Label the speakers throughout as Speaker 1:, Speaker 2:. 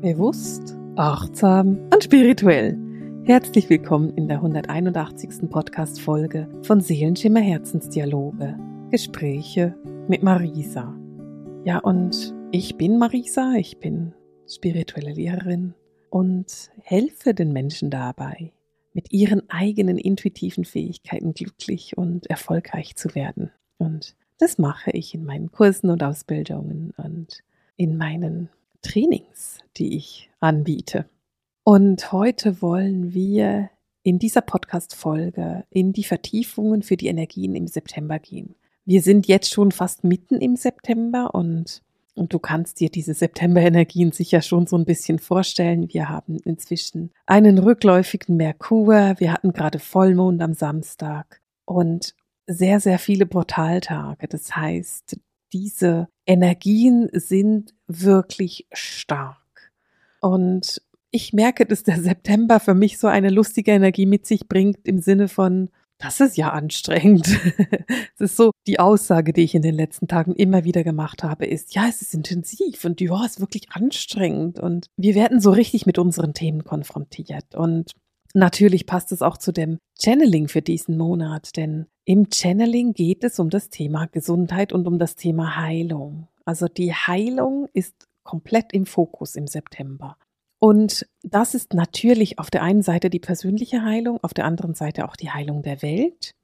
Speaker 1: Bewusst, achtsam und spirituell. Herzlich willkommen in der 181. Podcast-Folge von Seelenschimmer Herzensdialoge. Gespräche mit Marisa. Ja, und ich bin Marisa, ich bin spirituelle Lehrerin und helfe den Menschen dabei, mit ihren eigenen intuitiven Fähigkeiten glücklich und erfolgreich zu werden. Und das mache ich in meinen Kursen und Ausbildungen und in meinen Trainings, die ich anbiete. Und heute wollen wir in dieser Podcast-Folge in die Vertiefungen für die Energien im September gehen. Wir sind jetzt schon fast mitten im September und, und du kannst dir diese September-Energien sicher schon so ein bisschen vorstellen. Wir haben inzwischen einen rückläufigen Merkur. Wir hatten gerade Vollmond am Samstag und sehr, sehr viele Portaltage. Das heißt, diese Energien sind wirklich stark. Und ich merke, dass der September für mich so eine lustige Energie mit sich bringt im Sinne von, das ist ja anstrengend. Es ist so die Aussage, die ich in den letzten Tagen immer wieder gemacht habe, ist, ja, es ist intensiv und ja, es ist wirklich anstrengend und wir werden so richtig mit unseren Themen konfrontiert und Natürlich passt es auch zu dem Channeling für diesen Monat, denn im Channeling geht es um das Thema Gesundheit und um das Thema Heilung. Also die Heilung ist komplett im Fokus im September. Und das ist natürlich auf der einen Seite die persönliche Heilung, auf der anderen Seite auch die Heilung der Welt.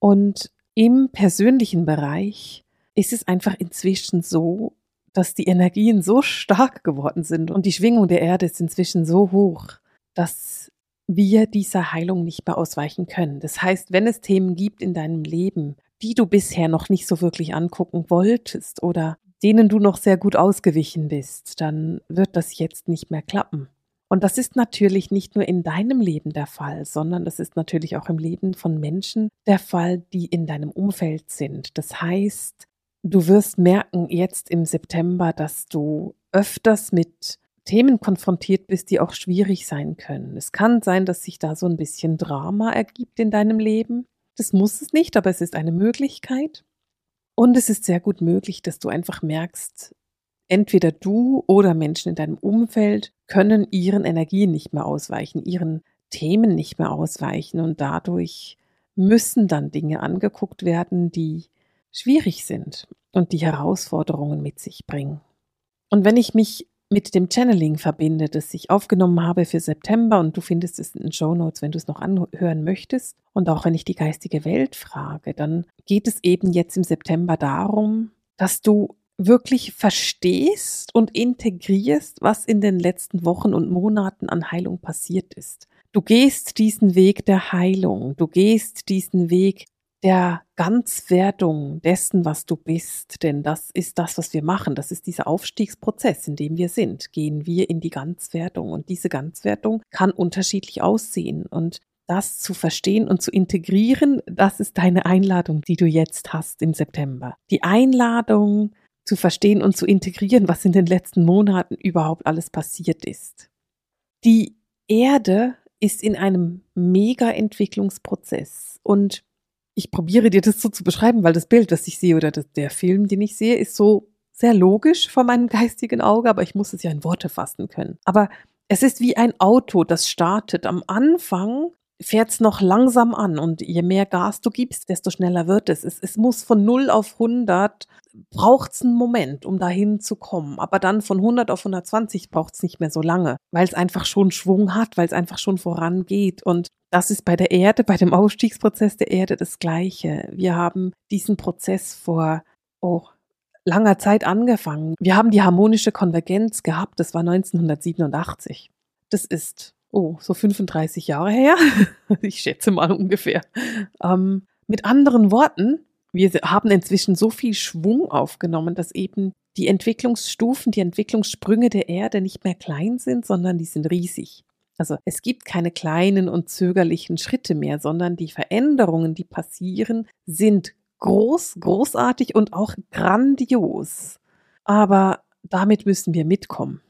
Speaker 1: Und im persönlichen Bereich ist es einfach inzwischen so, dass die Energien so stark geworden sind und die Schwingung der Erde ist inzwischen so hoch, dass wir dieser Heilung nicht mehr ausweichen können. Das heißt, wenn es Themen gibt in deinem Leben, die du bisher noch nicht so wirklich angucken wolltest oder denen du noch sehr gut ausgewichen bist, dann wird das jetzt nicht mehr klappen. Und das ist natürlich nicht nur in deinem Leben der Fall, sondern das ist natürlich auch im Leben von Menschen der Fall, die in deinem Umfeld sind. Das heißt, du wirst merken jetzt im September, dass du öfters mit Themen konfrontiert bist, die auch schwierig sein können. Es kann sein, dass sich da so ein bisschen Drama ergibt in deinem Leben. Das muss es nicht, aber es ist eine Möglichkeit. Und es ist sehr gut möglich, dass du einfach merkst, entweder du oder Menschen in deinem Umfeld können ihren Energien nicht mehr ausweichen, ihren Themen nicht mehr ausweichen und dadurch müssen dann Dinge angeguckt werden, die schwierig sind und die Herausforderungen mit sich bringen. Und wenn ich mich mit dem Channeling verbinde, das ich aufgenommen habe für September und du findest es in den Show Notes, wenn du es noch anhören möchtest. Und auch wenn ich die geistige Welt frage, dann geht es eben jetzt im September darum, dass du wirklich verstehst und integrierst, was in den letzten Wochen und Monaten an Heilung passiert ist. Du gehst diesen Weg der Heilung, du gehst diesen Weg der Ganzwerdung dessen, was du bist. Denn das ist das, was wir machen. Das ist dieser Aufstiegsprozess, in dem wir sind. Gehen wir in die Ganzwerdung. Und diese Ganzwerdung kann unterschiedlich aussehen. Und das zu verstehen und zu integrieren, das ist deine Einladung, die du jetzt hast im September. Die Einladung zu verstehen und zu integrieren, was in den letzten Monaten überhaupt alles passiert ist. Die Erde ist in einem Mega-Entwicklungsprozess und ich probiere dir das so zu beschreiben, weil das Bild, das ich sehe oder das, der Film, den ich sehe, ist so sehr logisch vor meinem geistigen Auge, aber ich muss es ja in Worte fassen können. Aber es ist wie ein Auto, das startet. Am Anfang fährt es noch langsam an und je mehr Gas du gibst, desto schneller wird es. Es, es muss von 0 auf 100, braucht es einen Moment, um dahin zu kommen. Aber dann von 100 auf 120 braucht es nicht mehr so lange, weil es einfach schon Schwung hat, weil es einfach schon vorangeht. Und das ist bei der Erde, bei dem Ausstiegsprozess der Erde das Gleiche. Wir haben diesen Prozess vor oh, langer Zeit angefangen. Wir haben die harmonische Konvergenz gehabt, das war 1987. Das ist oh, so 35 Jahre her. ich schätze mal ungefähr. Ähm, mit anderen Worten, wir haben inzwischen so viel Schwung aufgenommen, dass eben die Entwicklungsstufen, die Entwicklungssprünge der Erde nicht mehr klein sind, sondern die sind riesig. Also es gibt keine kleinen und zögerlichen Schritte mehr, sondern die Veränderungen, die passieren, sind groß, großartig und auch grandios. Aber damit müssen wir mitkommen.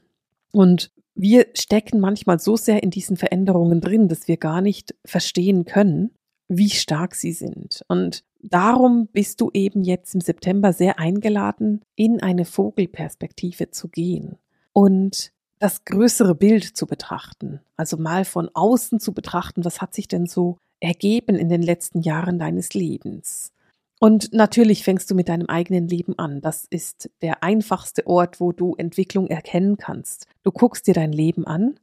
Speaker 1: Und wir stecken manchmal so sehr in diesen Veränderungen drin, dass wir gar nicht verstehen können, wie stark sie sind. Und darum bist du eben jetzt im September sehr eingeladen, in eine Vogelperspektive zu gehen und das größere Bild zu betrachten, also mal von außen zu betrachten, was hat sich denn so ergeben in den letzten Jahren deines Lebens. Und natürlich fängst du mit deinem eigenen Leben an. Das ist der einfachste Ort, wo du Entwicklung erkennen kannst. Du guckst dir dein Leben an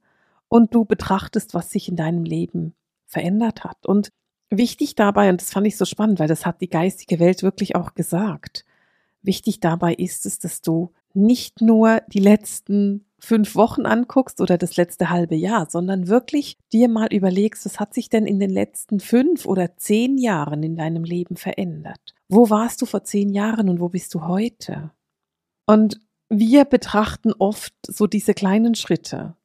Speaker 1: und du betrachtest, was sich in deinem Leben verändert hat. Und wichtig dabei, und das fand ich so spannend, weil das hat die geistige Welt wirklich auch gesagt, wichtig dabei ist es, dass du nicht nur die letzten fünf Wochen anguckst oder das letzte halbe Jahr, sondern wirklich dir mal überlegst, was hat sich denn in den letzten fünf oder zehn Jahren in deinem Leben verändert? Wo warst du vor zehn Jahren und wo bist du heute? Und wir betrachten oft so diese kleinen Schritte.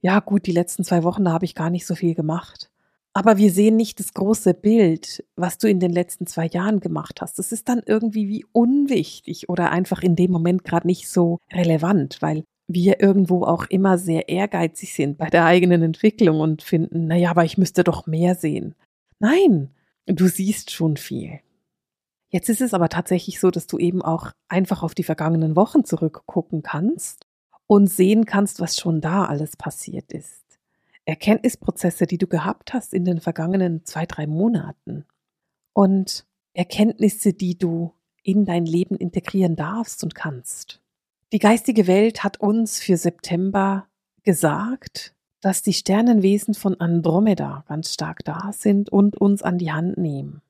Speaker 1: Ja gut, die letzten zwei Wochen, da habe ich gar nicht so viel gemacht. Aber wir sehen nicht das große Bild, was du in den letzten zwei Jahren gemacht hast. Das ist dann irgendwie wie unwichtig oder einfach in dem Moment gerade nicht so relevant, weil wir irgendwo auch immer sehr ehrgeizig sind bei der eigenen Entwicklung und finden, naja, aber ich müsste doch mehr sehen. Nein, du siehst schon viel. Jetzt ist es aber tatsächlich so, dass du eben auch einfach auf die vergangenen Wochen zurückgucken kannst und sehen kannst, was schon da alles passiert ist. Erkenntnisprozesse, die du gehabt hast in den vergangenen zwei, drei Monaten und Erkenntnisse, die du in dein Leben integrieren darfst und kannst. Die geistige Welt hat uns für September gesagt, dass die Sternenwesen von Andromeda ganz stark da sind und uns an die Hand nehmen.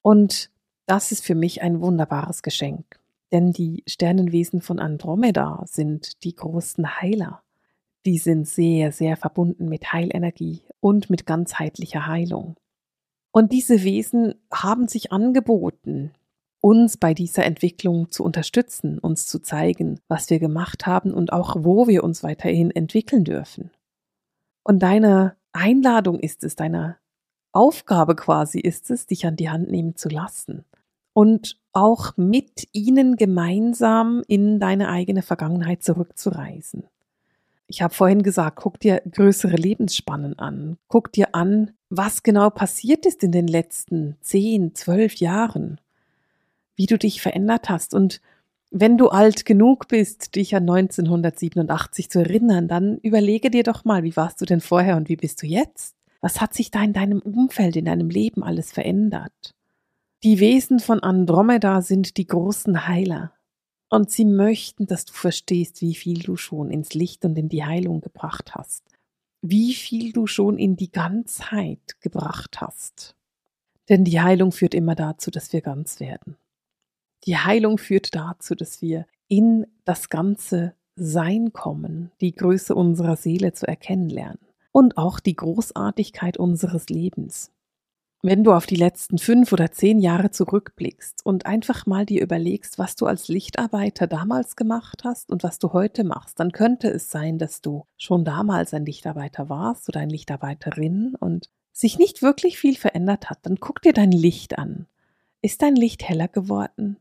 Speaker 1: Und das ist für mich ein wunderbares Geschenk, denn die Sternenwesen von Andromeda sind die großen Heiler. Die sind sehr, sehr verbunden mit Heilenergie und mit ganzheitlicher Heilung. Und diese Wesen haben sich angeboten, uns bei dieser Entwicklung zu unterstützen, uns zu zeigen, was wir gemacht haben und auch wo wir uns weiterhin entwickeln dürfen. Und deine Einladung ist es, deine Aufgabe quasi ist es, dich an die Hand nehmen zu lassen und auch mit ihnen gemeinsam in deine eigene Vergangenheit zurückzureisen. Ich habe vorhin gesagt, guck dir größere Lebensspannen an. Guck dir an, was genau passiert ist in den letzten zehn, zwölf Jahren wie du dich verändert hast. Und wenn du alt genug bist, dich an 1987 zu erinnern, dann überlege dir doch mal, wie warst du denn vorher und wie bist du jetzt? Was hat sich da in deinem Umfeld, in deinem Leben alles verändert? Die Wesen von Andromeda sind die großen Heiler. Und sie möchten, dass du verstehst, wie viel du schon ins Licht und in die Heilung gebracht hast. Wie viel du schon in die Ganzheit gebracht hast. Denn die Heilung führt immer dazu, dass wir ganz werden. Die Heilung führt dazu, dass wir in das ganze Sein kommen, die Größe unserer Seele zu erkennen lernen und auch die Großartigkeit unseres Lebens. Wenn du auf die letzten fünf oder zehn Jahre zurückblickst und einfach mal dir überlegst, was du als Lichtarbeiter damals gemacht hast und was du heute machst, dann könnte es sein, dass du schon damals ein Lichtarbeiter warst oder eine Lichtarbeiterin und sich nicht wirklich viel verändert hat. Dann guck dir dein Licht an. Ist dein Licht heller geworden?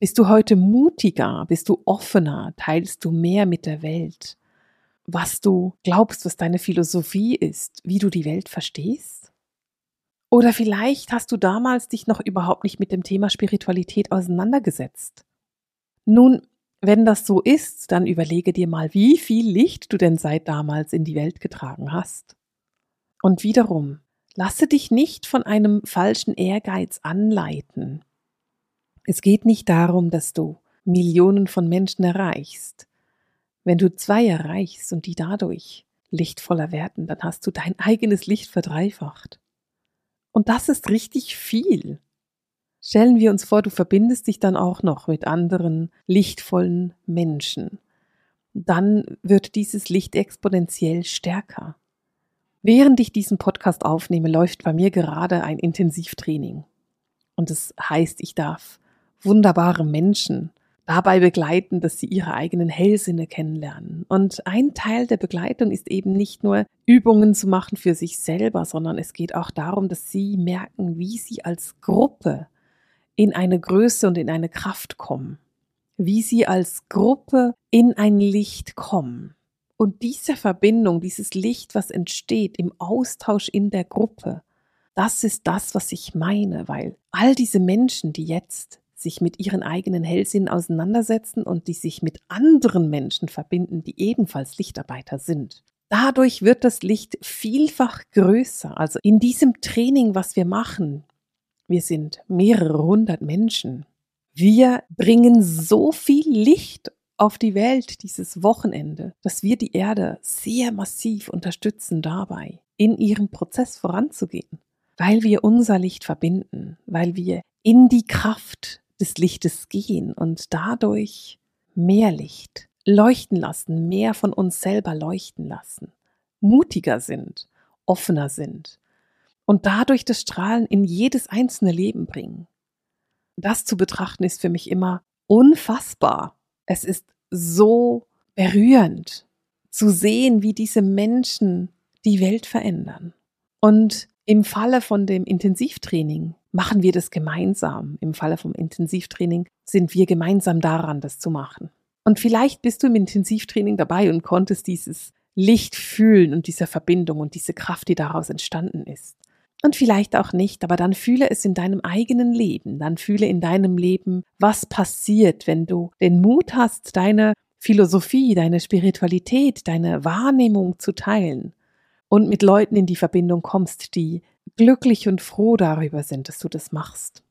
Speaker 1: Bist du heute mutiger? Bist du offener? Teilst du mehr mit der Welt? Was du glaubst, was deine Philosophie ist, wie du die Welt verstehst? Oder vielleicht hast du damals dich noch überhaupt nicht mit dem Thema Spiritualität auseinandergesetzt. Nun, wenn das so ist, dann überlege dir mal, wie viel Licht du denn seit damals in die Welt getragen hast. Und wiederum, lasse dich nicht von einem falschen Ehrgeiz anleiten. Es geht nicht darum, dass du Millionen von Menschen erreichst. Wenn du zwei erreichst und die dadurch lichtvoller werden, dann hast du dein eigenes Licht verdreifacht. Und das ist richtig viel. Stellen wir uns vor, du verbindest dich dann auch noch mit anderen lichtvollen Menschen. Dann wird dieses Licht exponentiell stärker. Während ich diesen Podcast aufnehme, läuft bei mir gerade ein Intensivtraining. Und es das heißt, ich darf wunderbare Menschen dabei begleiten, dass sie ihre eigenen Hellsinne kennenlernen. Und ein Teil der Begleitung ist eben nicht nur Übungen zu machen für sich selber, sondern es geht auch darum, dass sie merken, wie sie als Gruppe in eine Größe und in eine Kraft kommen, wie sie als Gruppe in ein Licht kommen. Und diese Verbindung, dieses Licht, was entsteht im Austausch in der Gruppe, das ist das, was ich meine, weil all diese Menschen, die jetzt sich mit ihren eigenen Hellsinnen auseinandersetzen und die sich mit anderen Menschen verbinden, die ebenfalls Lichtarbeiter sind. Dadurch wird das Licht vielfach größer. Also in diesem Training, was wir machen, wir sind mehrere hundert Menschen. Wir bringen so viel Licht auf die Welt dieses Wochenende, dass wir die Erde sehr massiv unterstützen dabei, in ihrem Prozess voranzugehen, weil wir unser Licht verbinden, weil wir in die Kraft des Lichtes gehen und dadurch mehr Licht leuchten lassen, mehr von uns selber leuchten lassen, mutiger sind, offener sind und dadurch das Strahlen in jedes einzelne Leben bringen. Das zu betrachten ist für mich immer unfassbar. Es ist so berührend zu sehen, wie diese Menschen die Welt verändern. Und im Falle von dem Intensivtraining machen wir das gemeinsam. Im Falle vom Intensivtraining sind wir gemeinsam daran, das zu machen. Und vielleicht bist du im Intensivtraining dabei und konntest dieses Licht fühlen und diese Verbindung und diese Kraft, die daraus entstanden ist. Und vielleicht auch nicht, aber dann fühle es in deinem eigenen Leben, dann fühle in deinem Leben, was passiert, wenn du den Mut hast, deine Philosophie, deine Spiritualität, deine Wahrnehmung zu teilen und mit Leuten in die Verbindung kommst, die glücklich und froh darüber sind, dass du das machst.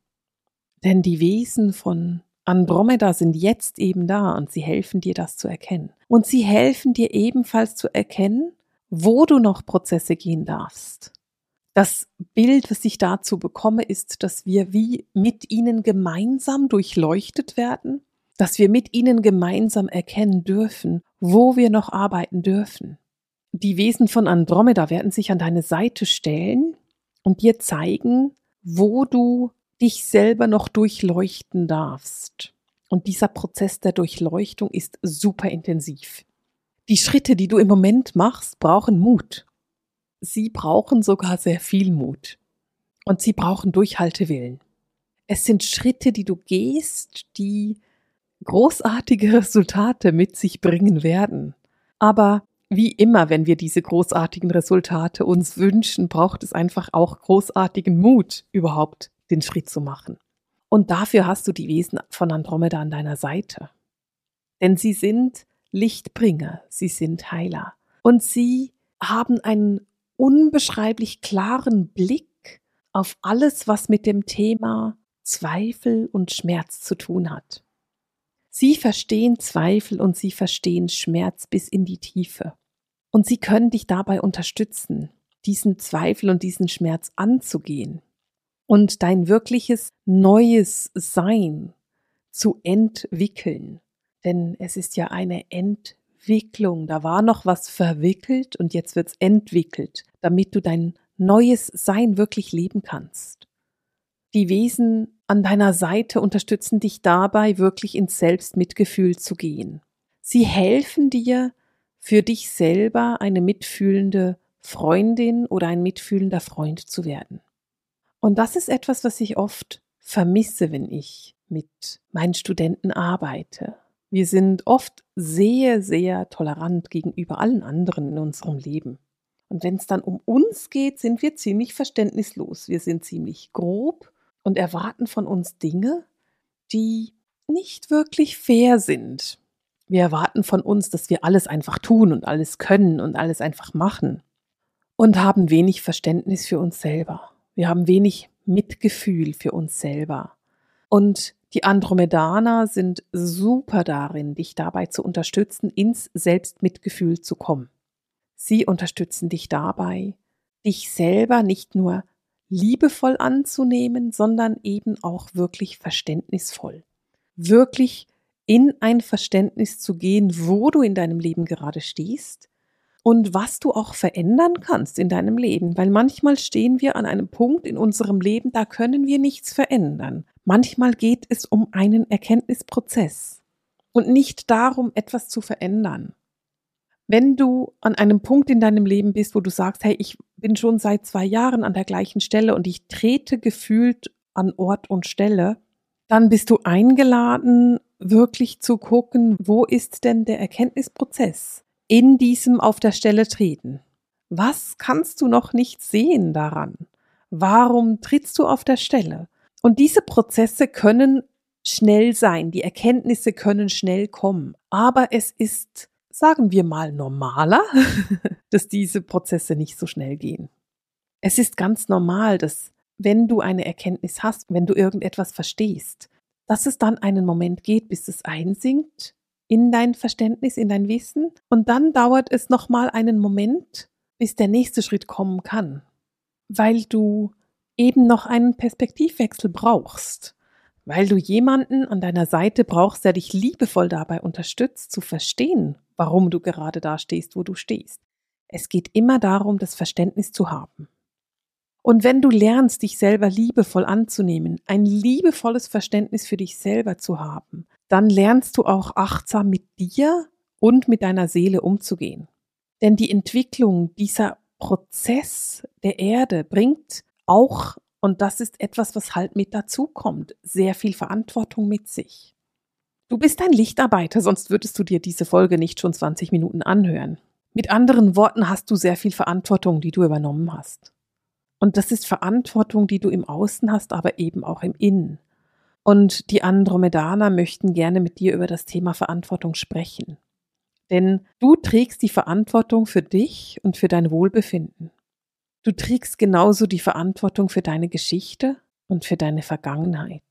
Speaker 1: Denn die Wesen von Andromeda sind jetzt eben da und sie helfen dir, das zu erkennen. Und sie helfen dir ebenfalls zu erkennen, wo du noch Prozesse gehen darfst das Bild, was ich dazu bekomme, ist, dass wir wie mit ihnen gemeinsam durchleuchtet werden, dass wir mit ihnen gemeinsam erkennen dürfen, wo wir noch arbeiten dürfen. Die Wesen von Andromeda werden sich an deine Seite stellen und dir zeigen, wo du dich selber noch durchleuchten darfst. Und dieser Prozess der Durchleuchtung ist super intensiv. Die Schritte, die du im Moment machst, brauchen Mut sie brauchen sogar sehr viel Mut. Und sie brauchen Durchhaltewillen. Es sind Schritte, die du gehst, die großartige Resultate mit sich bringen werden. Aber wie immer, wenn wir diese großartigen Resultate uns wünschen, braucht es einfach auch großartigen Mut, überhaupt den Schritt zu machen. Und dafür hast du die Wesen von Andromeda an deiner Seite. Denn sie sind Lichtbringer, sie sind Heiler. Und sie haben einen unbeschreiblich klaren Blick auf alles, was mit dem Thema Zweifel und Schmerz zu tun hat. Sie verstehen Zweifel und sie verstehen Schmerz bis in die Tiefe. Und sie können dich dabei unterstützen, diesen Zweifel und diesen Schmerz anzugehen und dein wirkliches neues Sein zu entwickeln. Denn es ist ja eine Entwicklung. Da war noch was verwickelt und jetzt wird's entwickelt, damit du dein neues Sein wirklich leben kannst. Die Wesen an deiner Seite unterstützen dich dabei, wirklich ins Selbstmitgefühl zu gehen. Sie helfen dir, für dich selber eine mitfühlende Freundin oder ein mitfühlender Freund zu werden. Und das ist etwas, was ich oft vermisse, wenn ich mit meinen Studenten arbeite. Wir sind oft sehr, sehr tolerant gegenüber allen anderen in unserem Leben. Und wenn es dann um uns geht, sind wir ziemlich verständnislos. Wir sind ziemlich grob und erwarten von uns Dinge, die nicht wirklich fair sind. Wir erwarten von uns, dass wir alles einfach tun und alles können und alles einfach machen und haben wenig Verständnis für uns selber. Wir haben wenig Mitgefühl für uns selber. Und die Andromedaner sind super darin, dich dabei zu unterstützen, ins Selbstmitgefühl zu kommen. Sie unterstützen dich dabei, dich selber nicht nur liebevoll anzunehmen, sondern eben auch wirklich verständnisvoll. Wirklich in ein Verständnis zu gehen, wo du in deinem Leben gerade stehst und was du auch verändern kannst in deinem Leben, weil manchmal stehen wir an einem Punkt in unserem Leben, da können wir nichts verändern. Manchmal geht es um einen Erkenntnisprozess und nicht darum, etwas zu verändern. Wenn du an einem Punkt in deinem Leben bist, wo du sagst, hey, ich bin schon seit zwei Jahren an der gleichen Stelle und ich trete gefühlt an Ort und Stelle, dann bist du eingeladen, wirklich zu gucken, wo ist denn der Erkenntnisprozess in diesem auf der Stelle treten? Was kannst du noch nicht sehen daran? Warum trittst du auf der Stelle? Und diese Prozesse können schnell sein, die Erkenntnisse können schnell kommen, aber es ist, sagen wir mal, normaler, dass diese Prozesse nicht so schnell gehen. Es ist ganz normal, dass wenn du eine Erkenntnis hast, wenn du irgendetwas verstehst, dass es dann einen Moment geht, bis es einsinkt in dein Verständnis, in dein Wissen und dann dauert es nochmal einen Moment, bis der nächste Schritt kommen kann, weil du eben noch einen Perspektivwechsel brauchst, weil du jemanden an deiner Seite brauchst, der dich liebevoll dabei unterstützt, zu verstehen, warum du gerade da stehst, wo du stehst. Es geht immer darum, das Verständnis zu haben. Und wenn du lernst, dich selber liebevoll anzunehmen, ein liebevolles Verständnis für dich selber zu haben, dann lernst du auch achtsam mit dir und mit deiner Seele umzugehen. Denn die Entwicklung dieser Prozess der Erde bringt auch, und das ist etwas, was halt mit dazukommt, sehr viel Verantwortung mit sich. Du bist ein Lichtarbeiter, sonst würdest du dir diese Folge nicht schon 20 Minuten anhören. Mit anderen Worten hast du sehr viel Verantwortung, die du übernommen hast. Und das ist Verantwortung, die du im Außen hast, aber eben auch im Innen. Und die Andromedaner möchten gerne mit dir über das Thema Verantwortung sprechen. Denn du trägst die Verantwortung für dich und für dein Wohlbefinden. Du trägst genauso die Verantwortung für deine Geschichte und für deine Vergangenheit.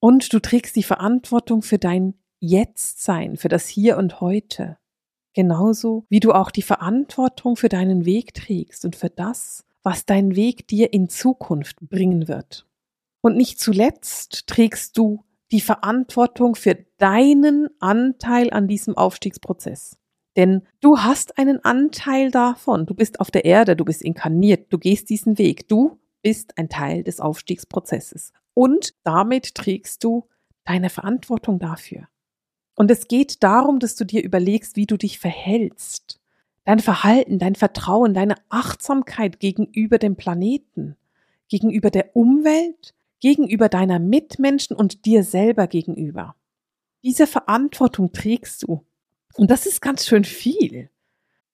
Speaker 1: Und du trägst die Verantwortung für dein Jetztsein, für das Hier und Heute. Genauso wie du auch die Verantwortung für deinen Weg trägst und für das, was dein Weg dir in Zukunft bringen wird. Und nicht zuletzt trägst du die Verantwortung für deinen Anteil an diesem Aufstiegsprozess. Denn du hast einen Anteil davon. Du bist auf der Erde, du bist inkarniert, du gehst diesen Weg. Du bist ein Teil des Aufstiegsprozesses. Und damit trägst du deine Verantwortung dafür. Und es geht darum, dass du dir überlegst, wie du dich verhältst dein Verhalten, dein Vertrauen, deine Achtsamkeit gegenüber dem Planeten, gegenüber der Umwelt, gegenüber deiner Mitmenschen und dir selber gegenüber. Diese Verantwortung trägst du. Und das ist ganz schön viel.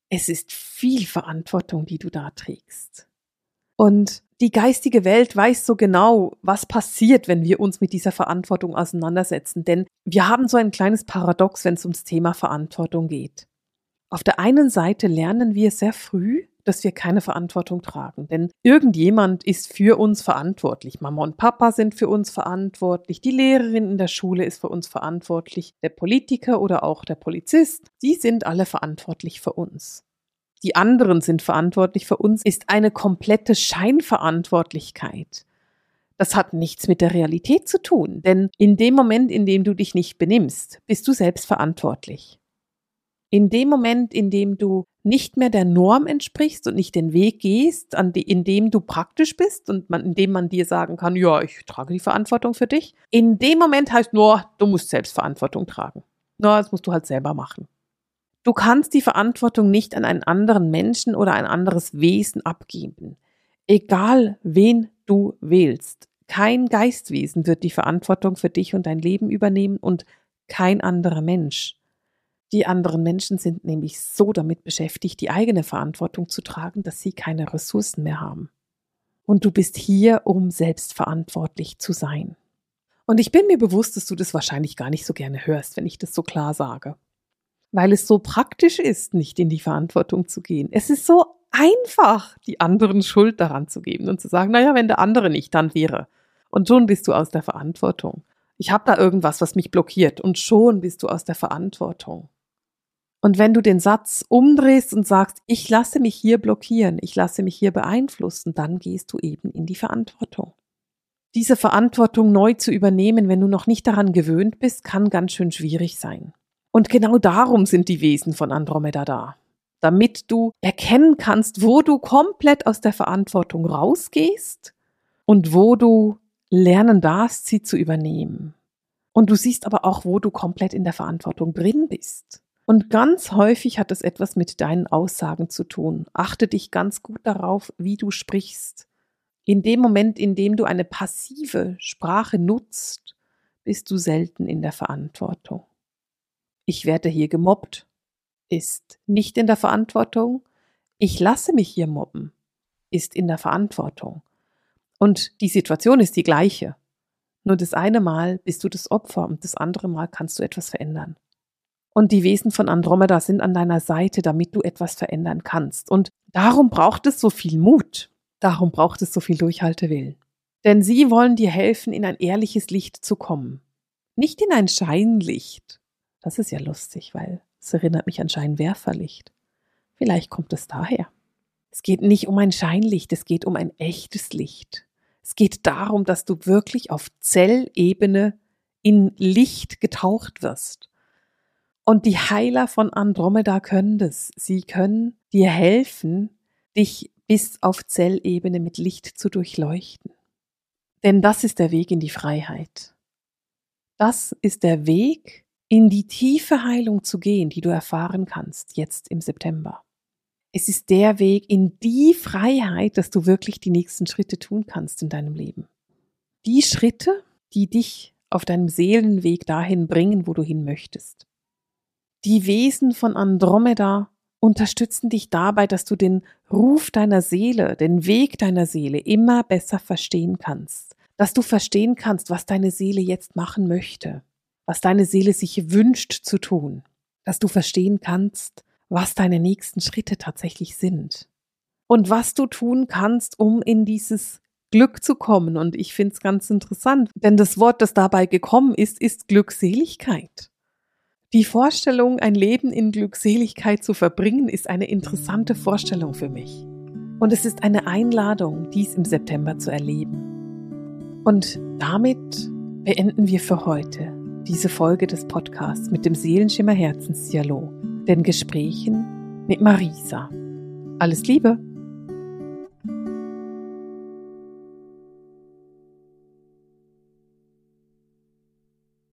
Speaker 1: Es ist viel Verantwortung, die du da trägst. Und die geistige Welt weiß so genau, was passiert, wenn wir uns mit dieser Verantwortung auseinandersetzen. Denn wir haben so ein kleines Paradox, wenn es ums Thema Verantwortung geht. Auf der einen Seite lernen wir sehr früh, dass wir keine Verantwortung tragen. Denn irgendjemand ist für uns verantwortlich. Mama und Papa sind für uns verantwortlich. Die Lehrerin in der Schule ist für uns verantwortlich. Der Politiker oder auch der Polizist, die sind alle verantwortlich für uns. Die anderen sind verantwortlich für uns, ist eine komplette Scheinverantwortlichkeit. Das hat nichts mit der Realität zu tun, denn in dem Moment, in dem du dich nicht benimmst, bist du selbst verantwortlich. In dem Moment, in dem du nicht mehr der Norm entsprichst und nicht den Weg gehst, an die, in dem du praktisch bist und man, in dem man dir sagen kann, ja, ich trage die Verantwortung für dich. In dem Moment heißt nur, du musst selbst Verantwortung tragen. Na, das musst du halt selber machen. Du kannst die Verantwortung nicht an einen anderen Menschen oder ein anderes Wesen abgeben. Egal, wen du wählst. Kein Geistwesen wird die Verantwortung für dich und dein Leben übernehmen und kein anderer Mensch. Die anderen Menschen sind nämlich so damit beschäftigt, die eigene Verantwortung zu tragen, dass sie keine Ressourcen mehr haben. Und du bist hier, um selbstverantwortlich zu sein. Und ich bin mir bewusst, dass du das wahrscheinlich gar nicht so gerne hörst, wenn ich das so klar sage. Weil es so praktisch ist, nicht in die Verantwortung zu gehen. Es ist so einfach, die anderen Schuld daran zu geben und zu sagen, naja, wenn der andere nicht, dann wäre. Und schon bist du aus der Verantwortung. Ich habe da irgendwas, was mich blockiert und schon bist du aus der Verantwortung. Und wenn du den Satz umdrehst und sagst, ich lasse mich hier blockieren, ich lasse mich hier beeinflussen, dann gehst du eben in die Verantwortung. Diese Verantwortung neu zu übernehmen, wenn du noch nicht daran gewöhnt bist, kann ganz schön schwierig sein. Und genau darum sind die Wesen von Andromeda da. Damit du erkennen kannst, wo du komplett aus der Verantwortung rausgehst und wo du lernen darfst, sie zu übernehmen. Und du siehst aber auch, wo du komplett in der Verantwortung drin bist. Und ganz häufig hat es etwas mit deinen Aussagen zu tun. Achte dich ganz gut darauf, wie du sprichst. In dem Moment, in dem du eine passive Sprache nutzt, bist du selten in der Verantwortung. Ich werde hier gemobbt, ist nicht in der Verantwortung. Ich lasse mich hier mobben, ist in der Verantwortung. Und die Situation ist die gleiche. Nur das eine Mal bist du das Opfer und das andere Mal kannst du etwas verändern. Und die Wesen von Andromeda sind an deiner Seite, damit du etwas verändern kannst. Und darum braucht es so viel Mut. Darum braucht es so viel Durchhaltewillen. Denn sie wollen dir helfen, in ein ehrliches Licht zu kommen. Nicht in ein Scheinlicht. Das ist ja lustig, weil es erinnert mich an Scheinwerferlicht. Vielleicht kommt es daher. Es geht nicht um ein Scheinlicht, es geht um ein echtes Licht. Es geht darum, dass du wirklich auf Zellebene in Licht getaucht wirst. Und die Heiler von Andromeda können das. Sie können dir helfen, dich bis auf Zellebene mit Licht zu durchleuchten. Denn das ist der Weg in die Freiheit. Das ist der Weg, in die tiefe Heilung zu gehen, die du erfahren kannst jetzt im September. Es ist der Weg in die Freiheit, dass du wirklich die nächsten Schritte tun kannst in deinem Leben. Die Schritte, die dich auf deinem Seelenweg dahin bringen, wo du hin möchtest. Die Wesen von Andromeda unterstützen dich dabei, dass du den Ruf deiner Seele, den Weg deiner Seele immer besser verstehen kannst. Dass du verstehen kannst, was deine Seele jetzt machen möchte, was deine Seele sich wünscht zu tun. Dass du verstehen kannst, was deine nächsten Schritte tatsächlich sind und was du tun kannst, um in dieses Glück zu kommen. Und ich finde es ganz interessant, denn das Wort, das dabei gekommen ist, ist Glückseligkeit. Die Vorstellung, ein Leben in Glückseligkeit zu verbringen, ist eine interessante Vorstellung für mich. Und es ist eine Einladung, dies im September zu erleben. Und damit beenden wir für heute diese Folge des Podcasts mit dem Seelenschimmer Herzensdialog den Gesprächen mit Marisa. Alles Liebe!